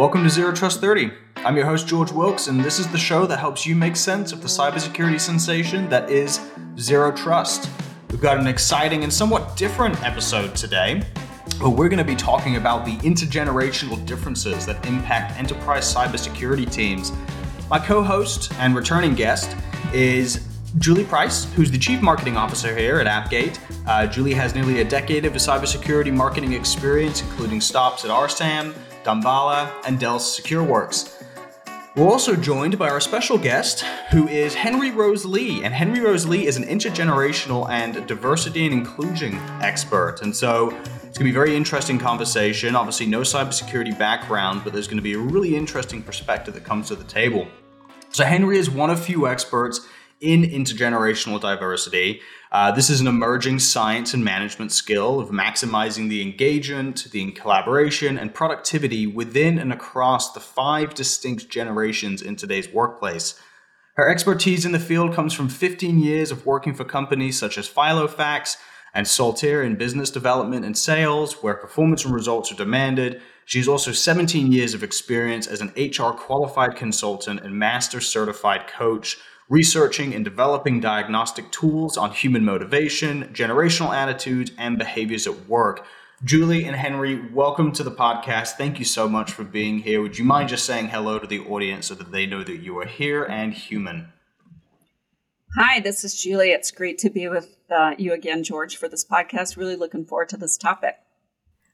Welcome to Zero Trust 30. I'm your host, George Wilkes, and this is the show that helps you make sense of the cybersecurity sensation that is Zero Trust. We've got an exciting and somewhat different episode today. But we're going to be talking about the intergenerational differences that impact enterprise cybersecurity teams. My co host and returning guest is Julie Preiss, who's the Chief Marketing Officer here at Appgate. Uh, Julie has nearly a decade of cybersecurity marketing experience, including stops at RSAM, Damballa, and Dell's SecureWorks. We're also joined by our special guest, who is Henry Rose Lee. And Henry Rose Lee is an intergenerational and diversity and inclusion expert. And so it's going to be a very interesting conversation. Obviously, no cybersecurity background, but there's going to be a really interesting perspective that comes to the table. So, Henry is one of few experts in intergenerational diversity. Uh, this is an emerging science and management skill of maximizing the engagement, the collaboration, and productivity within and across the five distinct generations in today's workplace. Her expertise in the field comes from 15 years of working for companies such as Filofax and Saltire in business development and sales, where performance and results are demanded. She's also 17 years of experience as an HR qualified consultant and master certified coach researching and developing diagnostic tools on human motivation, generational attitudes, and behaviors at work. Julie and Henry, welcome to the podcast. Thank you so much for being here. Would you mind just saying hello to the audience so that they know that you are here and human? Hi, this is Julie. It's great to be with uh, you again, George, for this podcast. Really looking forward to this topic.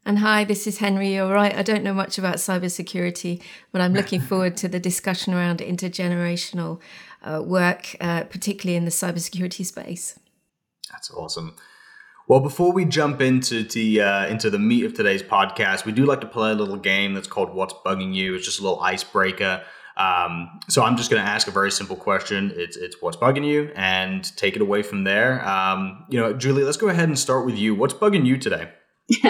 And hi, this is Henry. You're right. I don't know much about cybersecurity, but I'm looking forward to the discussion around intergenerational uh, work, uh, particularly in the cybersecurity space. That's awesome. Well, before we jump into the uh, into the meat of today's podcast, we do like to play a little game that's called "What's Bugging You." It's just a little icebreaker. Um, so I'm just going to ask a very simple question. It's it's what's bugging you, and take it away from there. Um, you know, Julie, let's go ahead and start with you. What's bugging you today?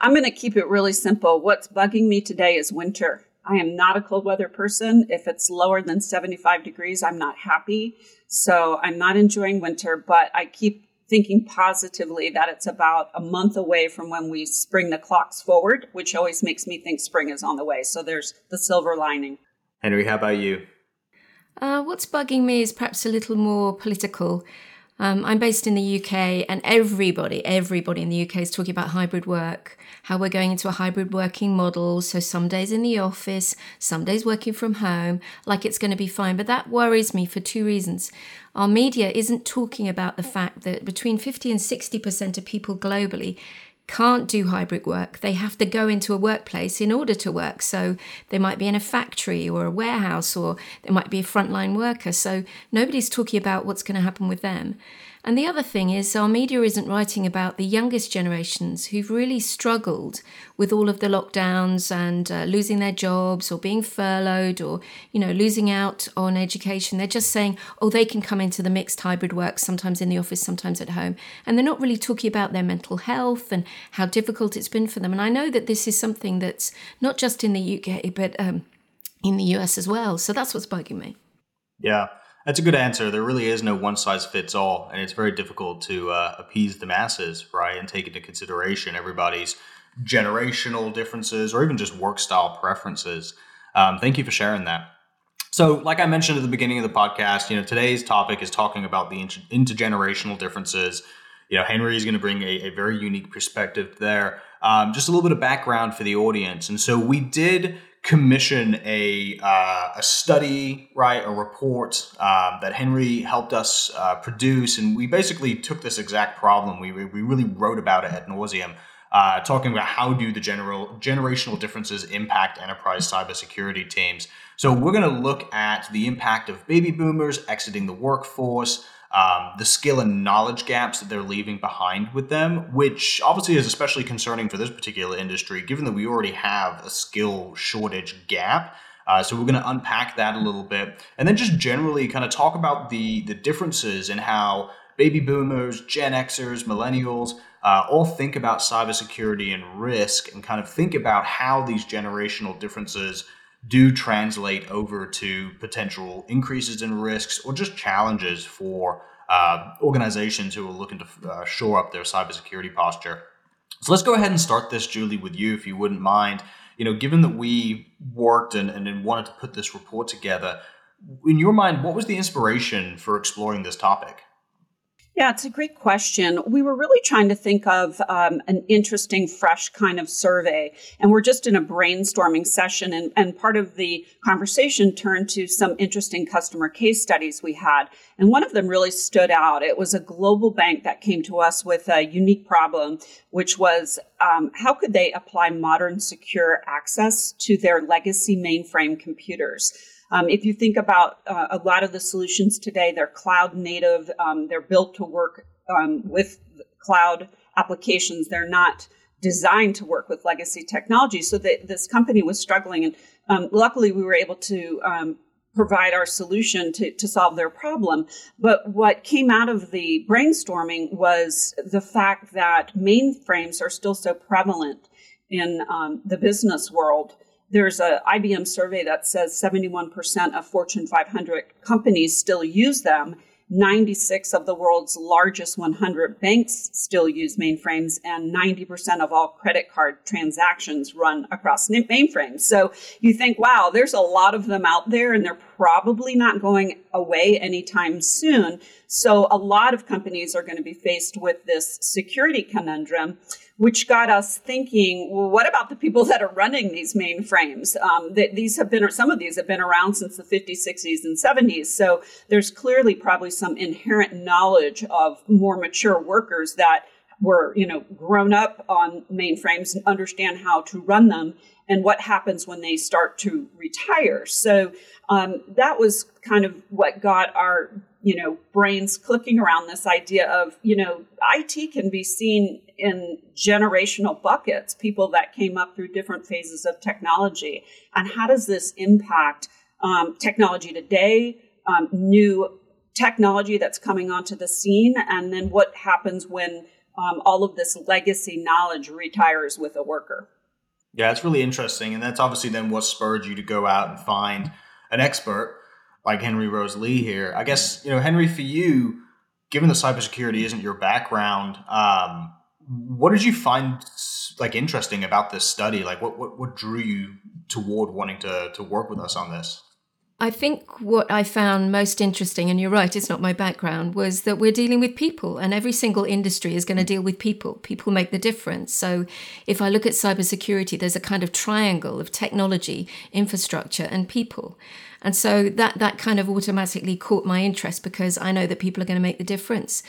I'm going to keep it really simple. What's bugging me today is winter. I am not a cold weather person. If it's lower than 75 degrees, I'm not happy. So I'm not enjoying winter, but I keep thinking positively that it's about a month away from when we spring the clocks forward, which always makes me think spring is on the way. So there's the silver lining. Henry, how about you? Uh, what's bugging me is perhaps a little more political. Um, I'm based in the UK, and everybody, everybody in the UK is talking about hybrid work, how we're going into a hybrid working model. So some days in the office, some days working from home, like it's going to be fine. But that worries me for two reasons. Our media isn't talking about the fact that between 50 and 60% of people globally can't do hybrid work. They have to go into a workplace in order to work. So they might be in a factory or a warehouse or they might be a frontline worker. So nobody's talking about what's going to happen with them. And the other thing is, our media isn't writing about the youngest generations who've really struggled with all of the lockdowns and uh, losing their jobs or being furloughed or, you know, losing out on education. They're just saying, oh, they can come into the mixed hybrid work, sometimes in the office, sometimes at home. And they're not really talking about their mental health and how difficult it's been for them. And I know that this is something that's not just in the UK, but um, in the US as well. So that's what's bugging me. Yeah. That's a good answer. There really is no one size fits all, and it's very difficult to uh, appease the masses, right? And take into consideration everybody's generational differences or even just work style preferences. Um, thank you for sharing that. So, like I mentioned at the beginning of the podcast, you know, today's topic is talking about the intergenerational differences. You know, Henry is going to bring a, a, very unique perspective there. Um, just a little bit of background for the audience, and so we did commission a uh, a study, right, a report um, that Henry helped us uh, produce, and we basically took this exact problem. We we really wrote about it at nauseum, uh, talking about how do the general generational differences impact enterprise cybersecurity teams. So we're going to look at the impact of baby boomers exiting the workforce um, the skill and knowledge gaps that they're leaving behind with them, which obviously is especially concerning for this particular industry, given that we already have a skill shortage gap. Uh, so we're going to unpack that a little bit, and then just generally kind of talk about the the differences in how baby boomers, Gen Xers, millennials uh, all think about cybersecurity and risk, and kind of think about how these generational differences do translate over to potential increases in risks or just challenges for uh, organizations who are looking to uh, shore up their cybersecurity posture. So let's go ahead and start this, Julie, with you, if you wouldn't mind. You know, given that we worked and, and wanted to put this report together, in your mind, what was the inspiration for exploring this topic? Yeah, it's a great question. We were really trying to think of um, an interesting, fresh kind of survey. And we're just in a brainstorming session. And, and part of the conversation turned to some interesting customer case studies we had. And one of them really stood out. It was a global bank that came to us with a unique problem, which was um, how could they apply modern secure access to their legacy mainframe computers? Um, if you think about uh, a lot of the solutions today, they're cloud native, um, they're built to work um, with cloud applications. They're not designed to work with legacy technology. So this company was struggling, and um, luckily we were able to um, provide our solution to, to solve their problem. But what came out of the brainstorming was the fact that mainframes are still so prevalent in um, the business world there's a IBM survey that says 71% of Fortune 500 companies still use them. 96 of the world's largest 100 banks still use mainframes, and 90% of all credit card transactions run across mainframes. So you think, wow, there's a lot of them out there, and they're probably not going away anytime soon. So a lot of companies are going to be faced with this security conundrum which got us thinking, well, what about the people that are running these mainframes? Um, these have been, some of these have been around since the 50s, 60s, and 70s. So there's clearly probably some inherent knowledge of more mature workers that were, you know, grown up on mainframes and understand how to run them and what happens when they start to retire. So um, that was kind of what got our you know brains clicking around this idea of you know IT can be seen in generational buckets, people that came up through different phases of technology, and how does this impact um, technology today, um, new technology that's coming onto the scene, and then what happens when um, all of this legacy knowledge retires with a worker. Yeah, it's really interesting, and that's obviously then what spurred you to go out and find an expert like Henry Rose Lee here. I guess you know Henry, for you, given that cybersecurity isn't your background, um, what did you find like interesting about this study? Like, what what, what drew you toward wanting to to work with us on this? I think what I found most interesting, and you're right, it's not my background, was that we're dealing with people, and every single industry is going to mm. deal with people. People make the difference. So, if I look at cybersecurity, there's a kind of triangle of technology, infrastructure, and people. And so that that kind of automatically caught my interest because I know that people are going to make the difference.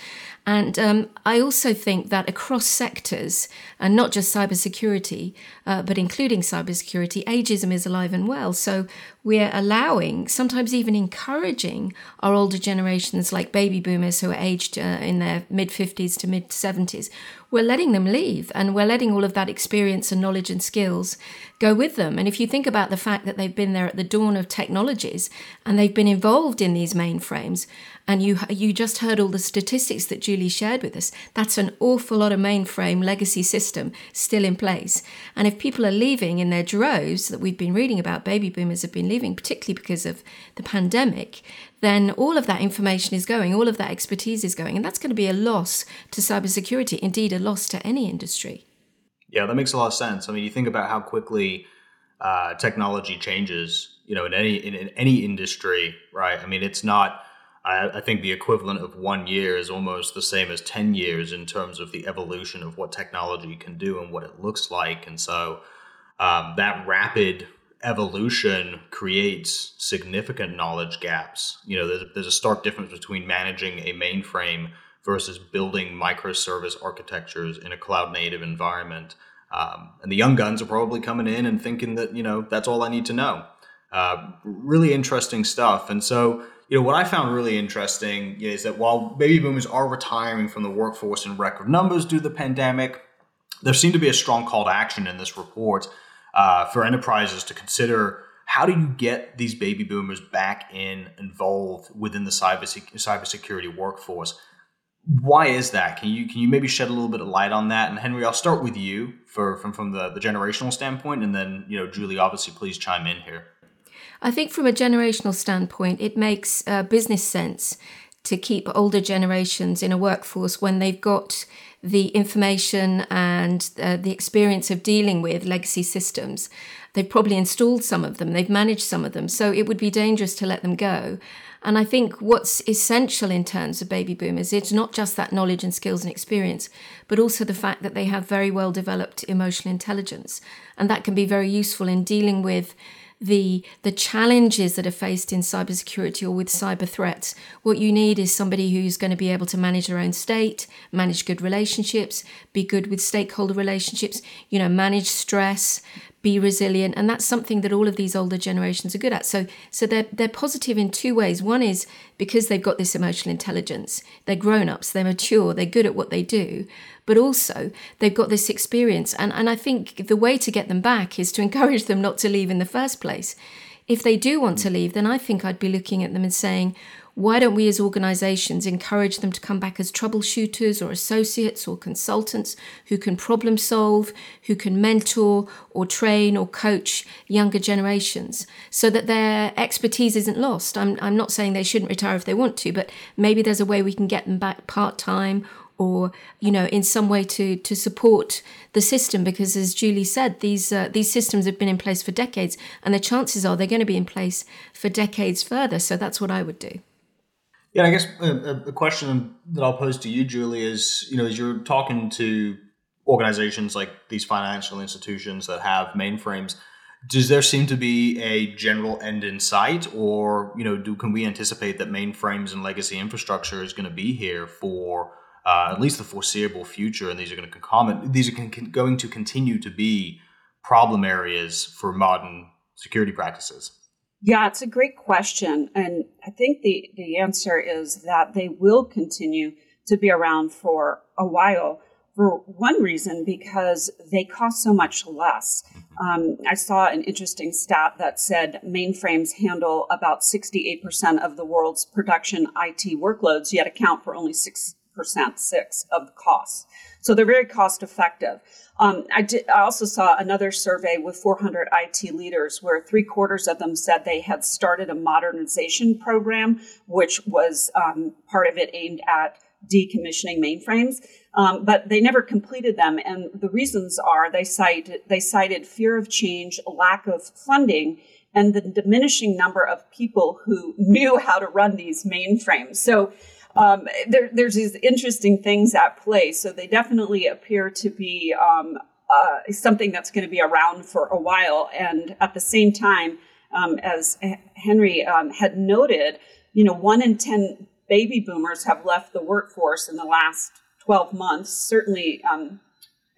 And um, I also think that across sectors, and not just cybersecurity, uh, but including cybersecurity, ageism is alive and well. So we're allowing, sometimes even encouraging, our older generations, like baby boomers who are aged uh, in their mid 50s to mid 70s, we're letting them leave and we're letting all of that experience and knowledge and skills go with them. And if you think about the fact that they've been there at the dawn of technologies and they've been involved in these mainframes, and you you just heard all the statistics that Julie shared with us. That's an awful lot of mainframe legacy system still in place. And if people are leaving in their droves that we've been reading about, baby boomers have been leaving, particularly because of the pandemic, then all of that information is going, all of that expertise is going, and that's going to be a loss to cybersecurity, indeed a loss to any industry. Yeah, that makes a lot of sense. I mean, you think about how quickly uh, technology changes, you know, in any in, in any industry, right? I mean, it's not I, I, think the equivalent of one year is almost the same as 10 years in terms of the evolution of what technology can do and what it looks like. And so um, that rapid evolution creates significant knowledge gaps. You know, there's, there's a stark difference between managing a mainframe versus building microservice architectures in a cloud native environment. Um, and the young guns are probably coming in and thinking that, you know, that's all I need to know. Uh, really interesting stuff. And so, you know, what I found really interesting is that while baby boomers are retiring from the workforce in record numbers due to the pandemic, there seemed to be a strong call to action in this report uh, for enterprises to consider how do you get these baby boomers back in involved within the cyber cybersecurity workforce. Why is that? Can you can you maybe shed a little bit of light on that? And Henry, I'll start with you for from from the, the generational standpoint, and then you know Julie, obviously, please chime in here. I think from a generational standpoint, it makes uh, business sense to keep older generations in a workforce when they've got the information and uh, the experience of dealing with legacy systems. They've probably installed some of them, they've managed some of them, so it would be dangerous to let them go. And I think what's essential in terms of baby boomers, it's not just that knowledge and skills and experience, but also the fact that they have very well developed emotional intelligence. And that can be very useful in dealing with the the challenges that are faced in cybersecurity or with cyber threats. What you need is somebody who's going to be able to manage their own state, manage good relationships, be good with stakeholder relationships, you know, manage stress, be resilient and that's something that all of these older generations are good at. So so they're they're positive in two ways. One is because they've got this emotional intelligence. They're grown-ups. They're mature. They're good at what they do. But also they've got this experience. And and I think the way to get them back is to encourage them not to leave in the first place. If they do want to mm. leave then I think I'd be looking at them and saying why don't we as organizations encourage them to come back as troubleshooters or associates or consultants who can problem solve, who can mentor or train or coach younger generations so that their expertise isn't lost? I'm, I'm not saying they shouldn't retire if they want to, but maybe there's a way we can get them back part time or you know in some way to to support the system because as Julie said these uh, these systems have been in place for decades and the chances are they're going to be in place for decades further so that's what I would do yeah, I guess a, a, question that I'll pose to you, Julie, is you know, as you're talking to organizations like these financial institutions that have mainframes, does there seem to be a general end in sight, or you know, do can we anticipate that mainframes and legacy infrastructure is going to be here for uh, at least the foreseeable future, and these are going to comment, these are going to continue to be problem areas for modern security practices? Yeah, it's a great question. And I think the, the answer is that they will continue to be around for a while. For one reason, because they cost so much less. Um, I saw an interesting stat that said mainframes handle about 68% of the world's production IT workloads, yet account for only 6%, six of the costs. So they're very cost effective. Um, I, did, I also saw another survey with 400 IT leaders where three quarters of them said they had started a modernization program, which was um, part of it aimed at decommissioning mainframes. Um, but they never completed them, and the reasons are they cite they cited fear of change, lack of funding, and the diminishing number of people who knew how to run these mainframes. So um, there, there's these interesting things at play. So they definitely appear to be um, uh, something that's going to be around for a while. And at the same time, um, as Henry um, had noted, you know, one in 10 baby boomers have left the workforce in the last 12 months, certainly um,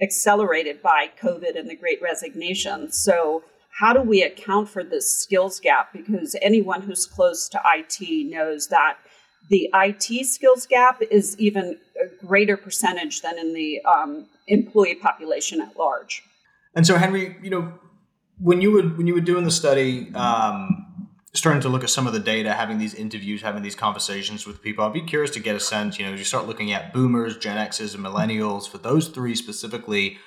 accelerated by COVID and the great resignation. So, how do we account for this skills gap? Because anyone who's close to IT knows that the IT skills gap is even a greater percentage than in the um, employee population at large. And so, Henry, you know, when you would when you were doing the study, um, starting to look at some of the data, having these interviews, having these conversations with people, I'd be curious to get a sense. You know, as you start looking at Boomers, Gen X's, and Millennials. For those three specifically,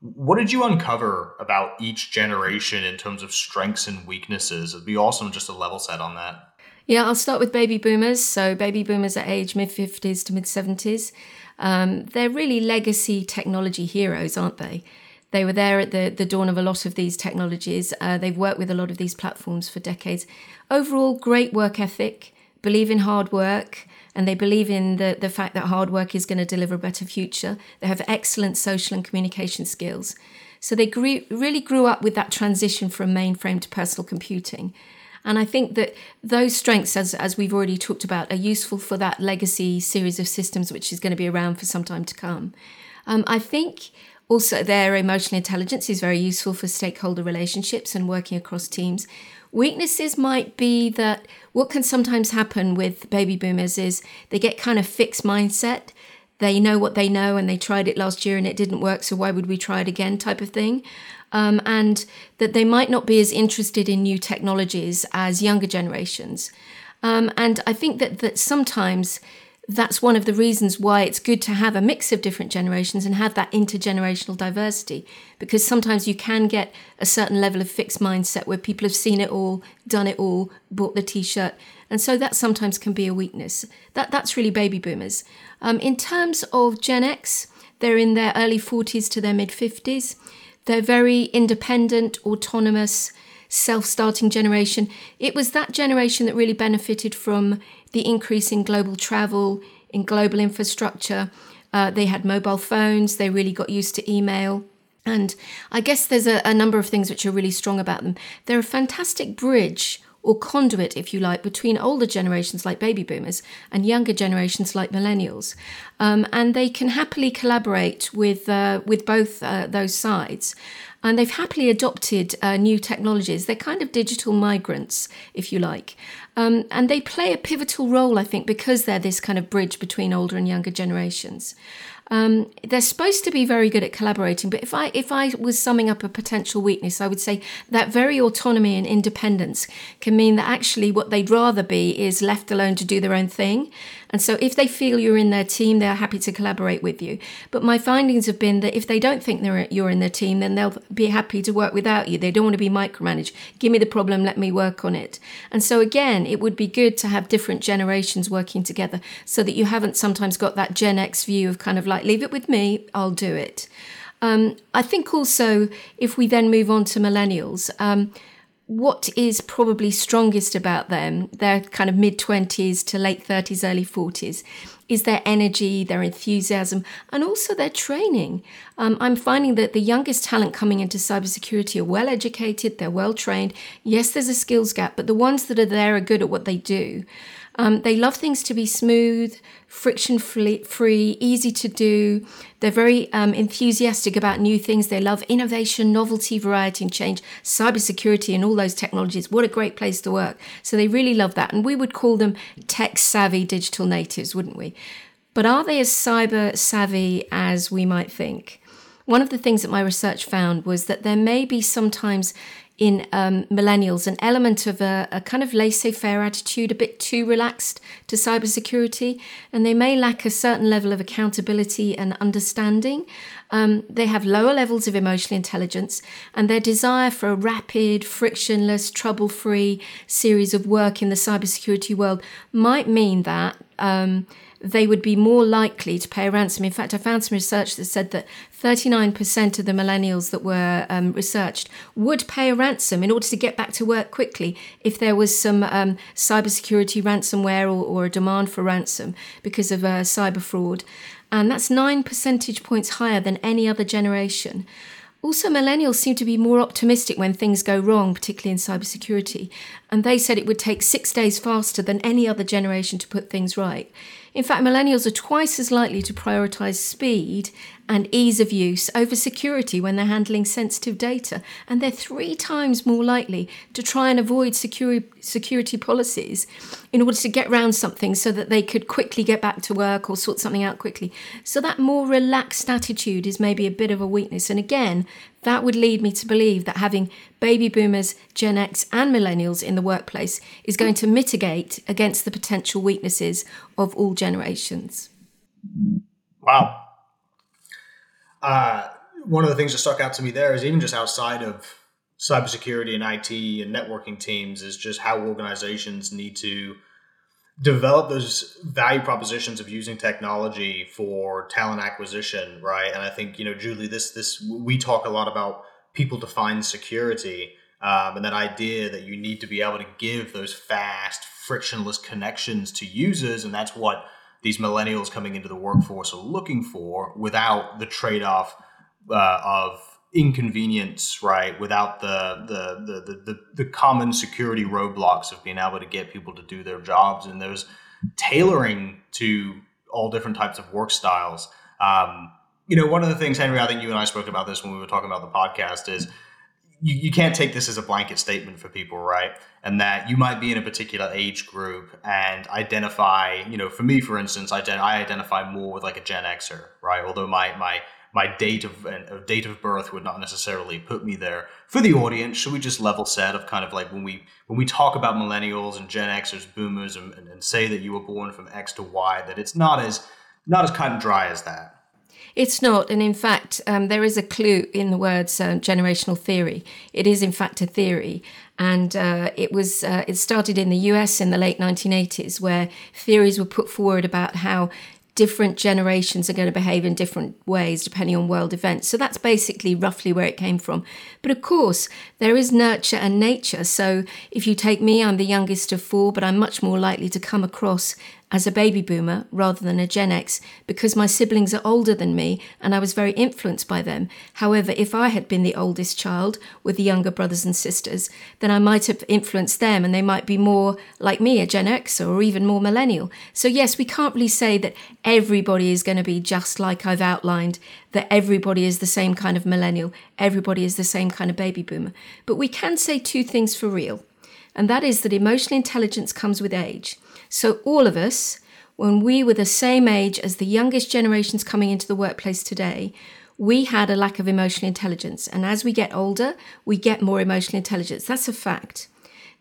what did you uncover about each generation in terms of strengths and weaknesses? It'd be awesome just a level set on that. Yeah, I'll start with baby boomers. So, baby boomers are age mid 50s to mid 70s. Um, they're really legacy technology heroes, aren't they? They were there at the, the dawn of a lot of these technologies. Uh, they've worked with a lot of these platforms for decades. Overall, great work ethic, believe in hard work, and they believe in the, the fact that hard work is going to deliver a better future. They have excellent social and communication skills. So they grew, really grew up with that transition from mainframe to personal computing. And I think that those strengths, as, as we've already talked about, are useful for that legacy series of systems, which is going to be around for some time to come. Um, I think also their emotional intelligence is very useful for stakeholder relationships and working across teams. Weaknesses might be that what can sometimes happen with baby boomers is they get kind of fixed mindset. They know what they know and they tried it last year and it didn't work, so why would we try it again type of thing um, and that they might not be as interested in new technologies as younger generations. Um, and I think that that sometimes that's one of the reasons why it's good to have a mix of different generations and have that intergenerational diversity because sometimes you can get a certain level of fixed mindset where people have seen it all done it all bought the t-shirt. And so that sometimes can be a weakness. That that's really baby boomers. Um, in terms of gen x they're in their early 40s to their mid 50s they're very independent autonomous self-starting generation it was that generation that really benefited from the increase in global travel, in global infrastructure. Uh, they had mobile phones, they really got used to email. And I guess there's a, a number of things which are really strong about them. They're a fantastic bridge or conduit, if you like, between older generations like baby boomers and younger generations like millennials. Um, and they can happily collaborate with, uh, with both uh, those sides and they've happily adopted uh, new technologies. They're kind of digital migrants, if you like. Um, and they play a pivotal role, I think, because they're this kind of bridge between older and younger generations. Um, they're supposed to be very good at collaborating, but if I if I was summing up a potential weakness, I would say that very autonomy and independence can mean that actually what they'd rather be is left alone to do their own thing. And so if they feel you're in their team, they're happy to collaborate with you. But my findings have been that if they don't think they're, you're in their team, then they'll be happy to work without you. They don't want to be micromanaged. Give me the problem, let me work on it. And so again, it would be good to have different generations working together so that you haven't sometimes got that Gen X view of kind of like, leave it with me, I'll do it. Um, I think also if we then move on to millennials, um, what is probably strongest about them, their kind of mid 20s to late 30s, early 40s, is their energy, their enthusiasm, and also their training. Um, I'm finding that the youngest talent coming into cybersecurity are well educated, they're well trained. Yes, there's a skills gap, but the ones that are there are good at what they do. Um, they love things to be smooth, friction free, easy to do. They're very um, enthusiastic about new things. They love innovation, novelty, variety, and change, cybersecurity, and all those technologies. What a great place to work. So they really love that. And we would call them tech savvy digital natives, wouldn't we? But are they as cyber savvy as we might think? One of the things that my research found was that there may be sometimes in um, millennials an element of a, a kind of laissez faire attitude, a bit too relaxed to cybersecurity, and they may lack a certain level of accountability and understanding. Um, they have lower levels of emotional intelligence, and their desire for a rapid, frictionless, trouble free series of work in the cybersecurity world might mean that. Um, they would be more likely to pay a ransom. In fact, I found some research that said that 39% of the millennials that were um, researched would pay a ransom in order to get back to work quickly if there was some um, cybersecurity ransomware or, or, a demand for ransom because of uh, cyber fraud. And that's nine percentage points higher than any other generation. Also, millennials seem to be more optimistic when things go wrong, particularly in cybersecurity. And they said it would take six days faster than any other generation to put things right. In fact, millennials are twice as likely to prioritize speed and ease of use over security when they're handling sensitive data. And they're three times more likely to try and avoid security, security policies in order to get around something so that they could quickly get back to work or sort something out quickly. So that more relaxed attitude is maybe a bit of a weakness. And again, that would lead me to believe that having baby boomers, Gen X, and millennials in the workplace is going to mitigate against the potential weaknesses of all generations. Wow. Uh, one of the things that stuck out to me there is even just outside of cybersecurity and IT and networking teams is just how organizations need to develop those value propositions of using technology for talent acquisition, right? And I think you know, Julie, this this we talk a lot about people define security, um, and that idea that you need to be able to give those fast, frictionless connections to users, and that's what these millennials coming into the workforce are looking for, without the trade off uh, of inconvenience, right? Without the, the the, the the the common security roadblocks of being able to get people to do their jobs, and there's tailoring to all different types of work styles. Um, you know, one of the things, Henry, I think you and I spoke about this when we were talking about the podcast is you, you can't take this as a blanket statement for people, right? And that you might be in a particular age group and identify, you know, for me, for instance, I, I identify more with like a Gen Xer, right? Although my, my my date of, of date of birth would not necessarily put me there. For the audience, should we just level set of kind of like when we when we talk about millennials and Gen Xers, boomers, and, and, and say that you were born from X to Y, that it's not as not as cut and dry as that. It's not, and in fact, um, there is a clue in the words uh, generational theory. It is, in fact, a theory, and uh, it was uh, it started in the U.S. in the late 1980s, where theories were put forward about how different generations are going to behave in different ways depending on world events. So that's basically roughly where it came from. But of course, there is nurture and nature. So if you take me, I'm the youngest of four, but I'm much more likely to come across as a baby boomer rather than a Gen X because my siblings are older than me and I was very influenced by them. However, if I had been the oldest child with the younger brothers and sisters, then I might have influenced them and they might be more like me, a Gen X or even more millennial. So, yes, we can't really say that everybody is going to be just like I've outlined, that everybody is the same kind of millennial, everybody is the same kind of baby boomer. But we can say two things for real. And that is that emotional intelligence comes with age. So, all of us, when we were the same age as the youngest generations coming into the workplace today, we had a lack of emotional intelligence. And as we get older, we get more emotional intelligence. That's a fact.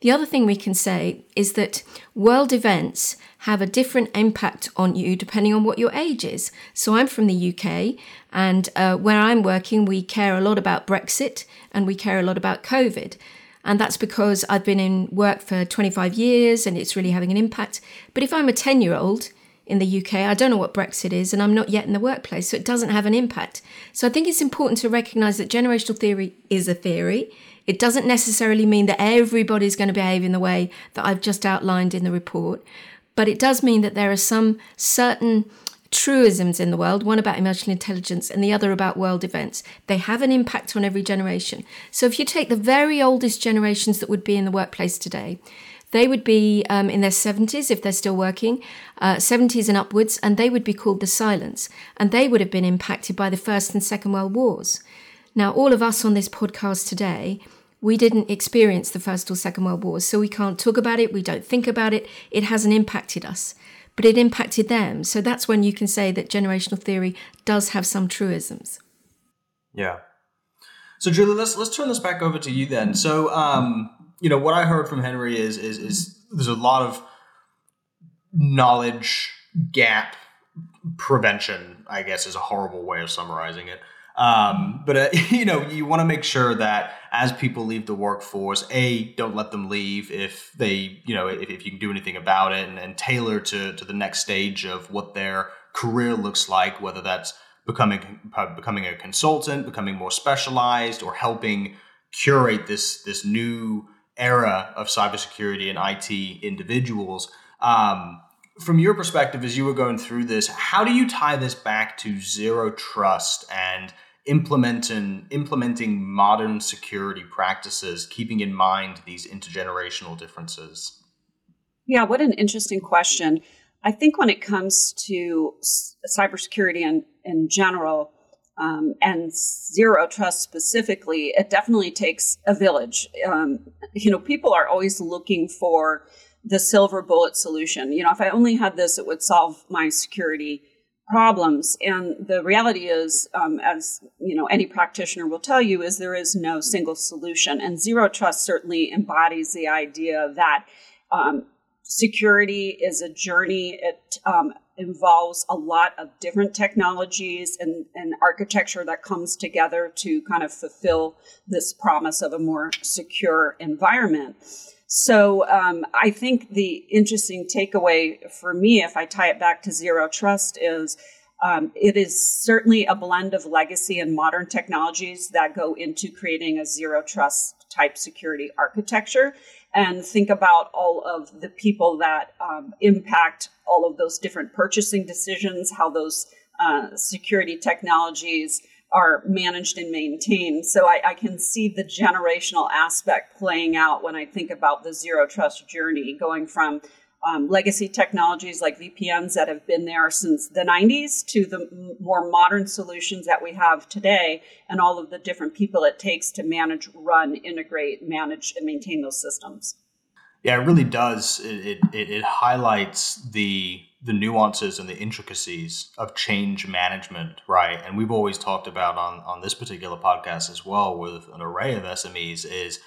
The other thing we can say is that world events have a different impact on you depending on what your age is. So I'm from the UK, and uh, where I'm working, we care a lot about Brexit and we care a lot about COVID. And that's because I've been in work for 25 years and it's really having an impact. But if I'm a 10 year old in the UK, I don't know what Brexit is and I'm not yet in the workplace, so it doesn't have an impact. So I think it's important to recognize that generational theory is a theory. It doesn't necessarily mean that everybody's going to behave in the way that I've just outlined in the report, but it does mean that there are some certain truisms in the world, one about emotional intelligence and the other about world events. They have an impact on every generation. So if you take the very oldest generations that would be in the workplace today, they would be um, in their 70s if they're still working, uh, 70s and upwards, and they would be called the silence. And they would have been impacted by the First and Second World Wars. Now, all of us on this podcast today, we didn't experience the First or Second World Wars, so we can't talk about it, we don't think about it, it hasn't impacted us but it impacted them. So that's when you can say that generational theory does have some truisms. Yeah. So Julie, let's let's turn this back over to you then. So um, you know, what I heard from Henry is is is there's a lot of knowledge gap prevention, I guess is a horrible way of summarizing it. Um, but uh, you know, you want to make sure that as people leave the workforce, a don't let them leave if they, you know, if, if you can do anything about it, and, and tailor to to the next stage of what their career looks like, whether that's becoming becoming a consultant, becoming more specialized, or helping curate this this new era of cybersecurity and IT individuals. Um, from your perspective, as you were going through this, how do you tie this back to zero trust and implementing implementing modern security practices, keeping in mind these intergenerational differences? Yeah, what an interesting question. I think when it comes to cybersecurity in, in general um, and zero trust specifically, it definitely takes a village. Um, you know, people are always looking for the silver bullet solution. You know, if I only had this, it would solve my security problems. And the reality is, um, as you know, any practitioner will tell you, is there is no single solution. And zero trust certainly embodies the idea that um, security is a journey. It um, involves a lot of different technologies and, and architecture that comes together to kind of fulfill this promise of a more secure environment. So um, I think the interesting takeaway for me, if I tie it back to zero trust, is um, it is certainly a blend of legacy and modern technologies that go into creating a zero trust type security architecture. And think about all of the people that um, impact all of those different purchasing decisions, how those uh, security technologies are managed and maintained. So I, I, can see the generational aspect playing out when I think about the zero trust journey, going from um, legacy technologies like VPNs that have been there since the 90s to the more modern solutions that we have today, and all of the different people it takes to manage, run, integrate, manage, and maintain those systems. Yeah, it really does. It, it, it highlights the the nuances and the intricacies of change management, right? And we've always talked about on on this particular podcast as well with an array of SMEs is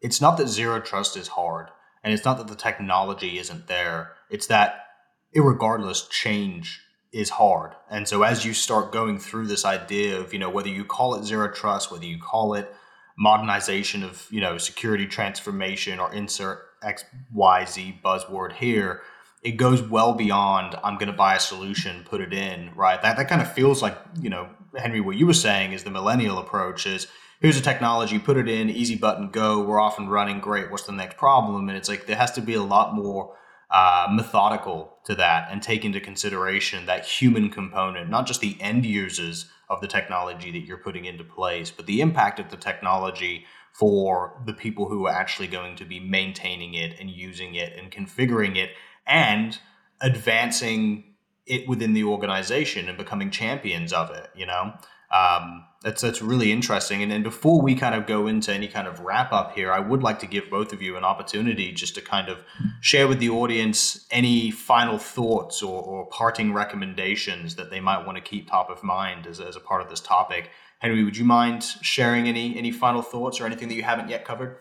it's not that zero trust is hard and it's not that the technology isn't there. It's that irregardless change is hard. And so as you start going through this idea of, you know, whether you call it zero trust, whether you call it modernization of, you know, security transformation or insert XYZ buzzword here, it goes well beyond I'm going to buy a solution, put it in, right? That that kind of feels like, you know, Henry what you were saying is the millennial approach is here's a technology, put it in, easy button, go, we're off and running, great. What's the next problem? And it's like there has to be a lot more uh, methodical to that and take into consideration that human component, not just the end users of the technology that you're putting into place, but the impact of the technology for the people who are actually going to be maintaining it and using it and configuring it and advancing it within the organization and becoming champions of it, you know? Um, that's that's really interesting. And then before we kind of go into any kind of wrap up here, I would like to give both of you an opportunity just to kind of share with the audience any final thoughts or, or parting recommendations that they might want to keep top of mind as, as a part of this topic. Henry, would you mind sharing any any final thoughts or anything that you haven't yet covered?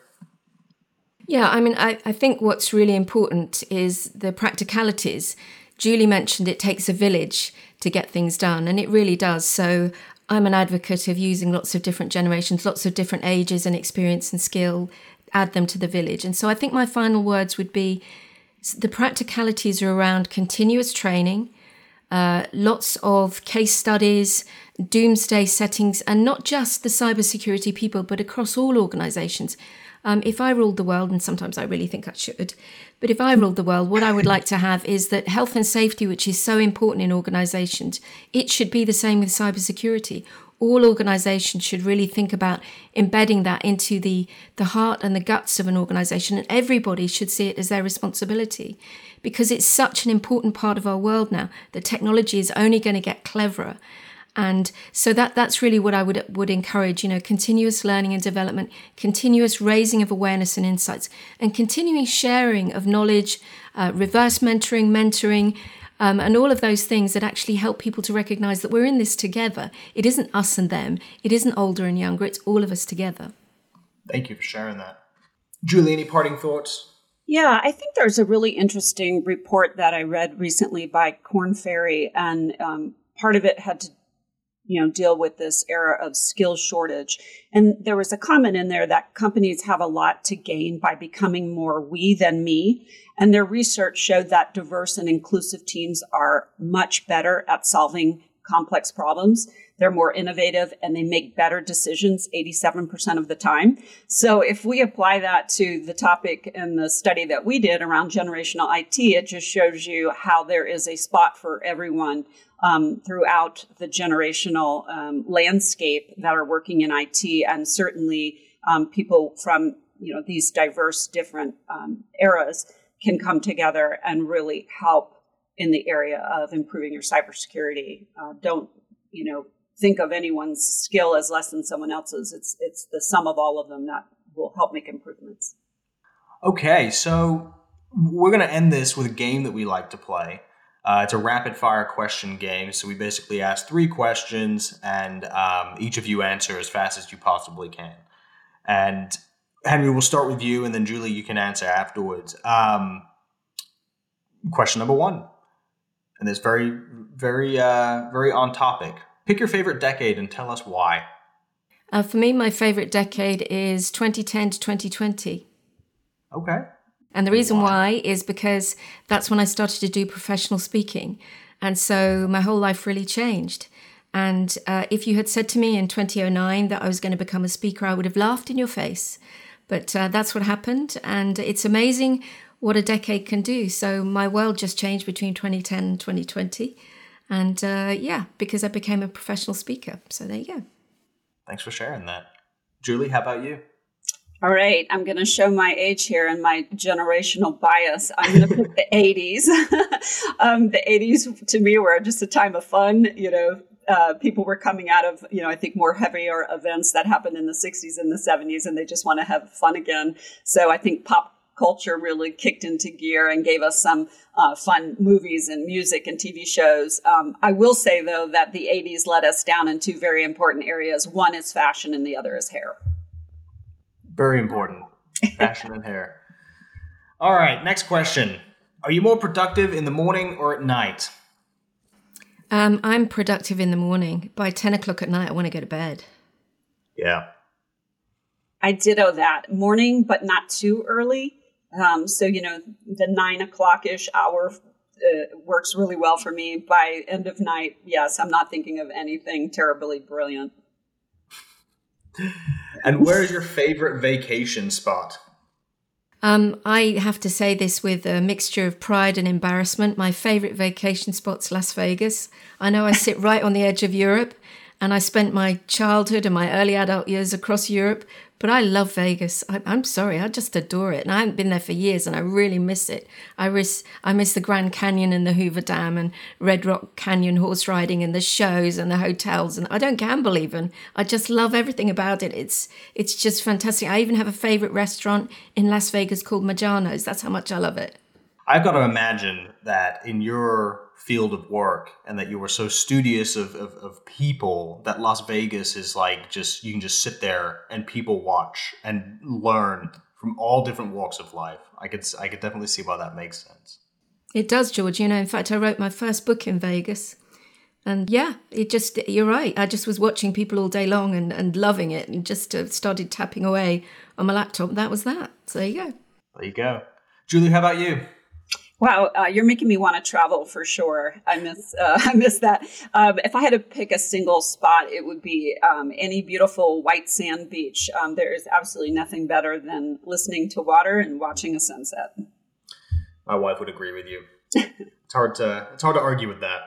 Yeah, I mean, I, I think what's really important is the practicalities. Julie mentioned it takes a village to get things done, and it really does. So I'm an advocate of using lots of different generations, lots of different ages and experience and skill, add them to the village. And so I think my final words would be the practicalities are around continuous training, uh, lots of case studies, doomsday settings, and not just the cybersecurity people, but across all organizations. Um, if I ruled the world, and sometimes I really think I should, but if I ruled the world, what I would like to have is that health and safety, which is so important in organizations, it should be the same with cybersecurity. All organizations should really think about embedding that into the, the heart and the guts of an organization, and everybody should see it as their responsibility because it's such an important part of our world now. The technology is only going to get cleverer. And so that that's really what I would would encourage, you know, continuous learning and development, continuous raising of awareness and insights, and continuing sharing of knowledge, uh, reverse mentoring, mentoring, um, and all of those things that actually help people to recognize that we're in this together. It isn't us and them. It isn't older and younger. It's all of us together. Thank you for sharing that. Julie, any parting thoughts? Yeah, I think there's a really interesting report that I read recently by Korn Ferry, and um, part of it had to you know deal with this era of skill shortage. And there was a comment in there that companies have a lot to gain by becoming more we than me. And their research showed that diverse and inclusive teams are much better at solving complex problems. They're more innovative and they make better decisions 87% of the time. So if we apply that to the topic in the study that we did around generational it it just shows you how there is a spot for everyone um, throughout the generational um, landscape that are working in IT, and certainly um, people from you know these diverse different um, eras can come together and really help in the area of improving your cybersecurity. Uh, don't you know think of anyone's skill as less than someone else's. It's it's the sum of all of them that will help make improvements. Okay, so we're going to end this with a game that we like to play. Uh, it's a rapid fire question game. So we basically ask three questions, and um, each of you answer as fast as you possibly can. And Henry, we'll start with you, and then Julie, you can answer afterwards. Um, question number one, and it's very, very, uh, very on topic. Pick your favorite decade and tell us why. Uh, for me, my favorite decade is 2010 to 2020. Okay. And the reason why is because that's when I started to do professional speaking. And so my whole life really changed. And uh, if you had said to me in 2009 that I was going to become a speaker, I would have laughed in your face. But uh, that's what happened. And it's amazing what a decade can do. So my world just changed between 2010 and 2020. And uh, yeah, because I became a professional speaker. So there you go. Thanks for sharing that. Julie, how about you? All right, I'm going to show my age here and my generational bias. I'm going to pick the 80s. um, the 80s to me were just a time of fun. You know, uh, people were coming out of, you know, I think more heavier events that happened in the 60s and the 70s, and they just want to have fun again. So I think pop culture really kicked into gear and gave us some uh, fun movies and music and TV shows. Um, I will say, though, that the 80s led us down in two very important areas. One is fashion, and the other is hair. Very important fashion and hair. All right, next question. Are you more productive in the morning or at night? Um, I'm productive in the morning. By 10 o'clock at night, I want to go to bed. Yeah. I ditto that. Morning, but not too early. Um, so, you know, the nine o'clock ish hour uh, works really well for me. By end of night, yes, I'm not thinking of anything terribly brilliant. And where is your favorite vacation spot? Um, I have to say this with a mixture of pride and embarrassment. My favorite vacation spot's Las Vegas. I know I sit right on the edge of Europe, and I spent my childhood and my early adult years across Europe, but I love Vegas. I, am sorry, I just adore it. And I haven't been there for years and I really miss it. I miss, I miss the Grand Canyon and the Hoover Dam and Red Rock Canyon horse riding and the shows and the hotels. And I don't gamble even. I just love everything about it. It's, it's just fantastic. I even have a favorite restaurant in Las Vegas called Maggiano's. That's how much I love it. I've got to imagine that in your field of work and that you were so studious of, of, of, people that Las Vegas is like just you can just sit there and people watch and learn from all different walks of life. I could I could definitely see why that makes sense. It does, George. You know, in fact, I wrote my first book in Vegas. And yeah, it just, you're right. I just was watching people all day long and, and loving it and just uh, started tapping away on my laptop. That was that. So there you go. There you go. Julie, how about you? Wow, uh, you're making me want to travel for sure. I miss uh, I miss that. Um, if I had to pick a single spot, it would be um, any beautiful white sand beach. Um, there is absolutely nothing better than listening to water and watching a sunset. My wife would agree with you. it's hard to it's hard to argue with that.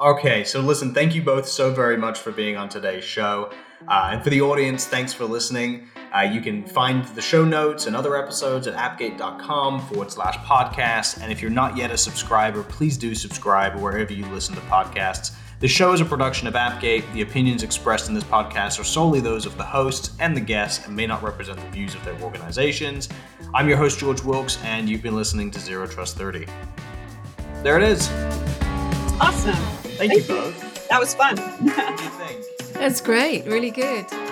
Okay, so listen, thank you both so very much for being on today's show. Uh, and for the audience, thanks for listening. Uh, you can find the show notes and other episodes at appgate.com forward slash podcast. And if you're not yet a subscriber, please do subscribe wherever you listen to podcasts. The show is a production of Appgate. The opinions expressed in this podcast are solely those of the hosts and the guests and may not represent the views of their organizations. I'm your host, George Wilkes, and you've been listening to Zero Trust 30. There it is. Awesome. Thank, Thank you both. That was fun. That's great. Really good.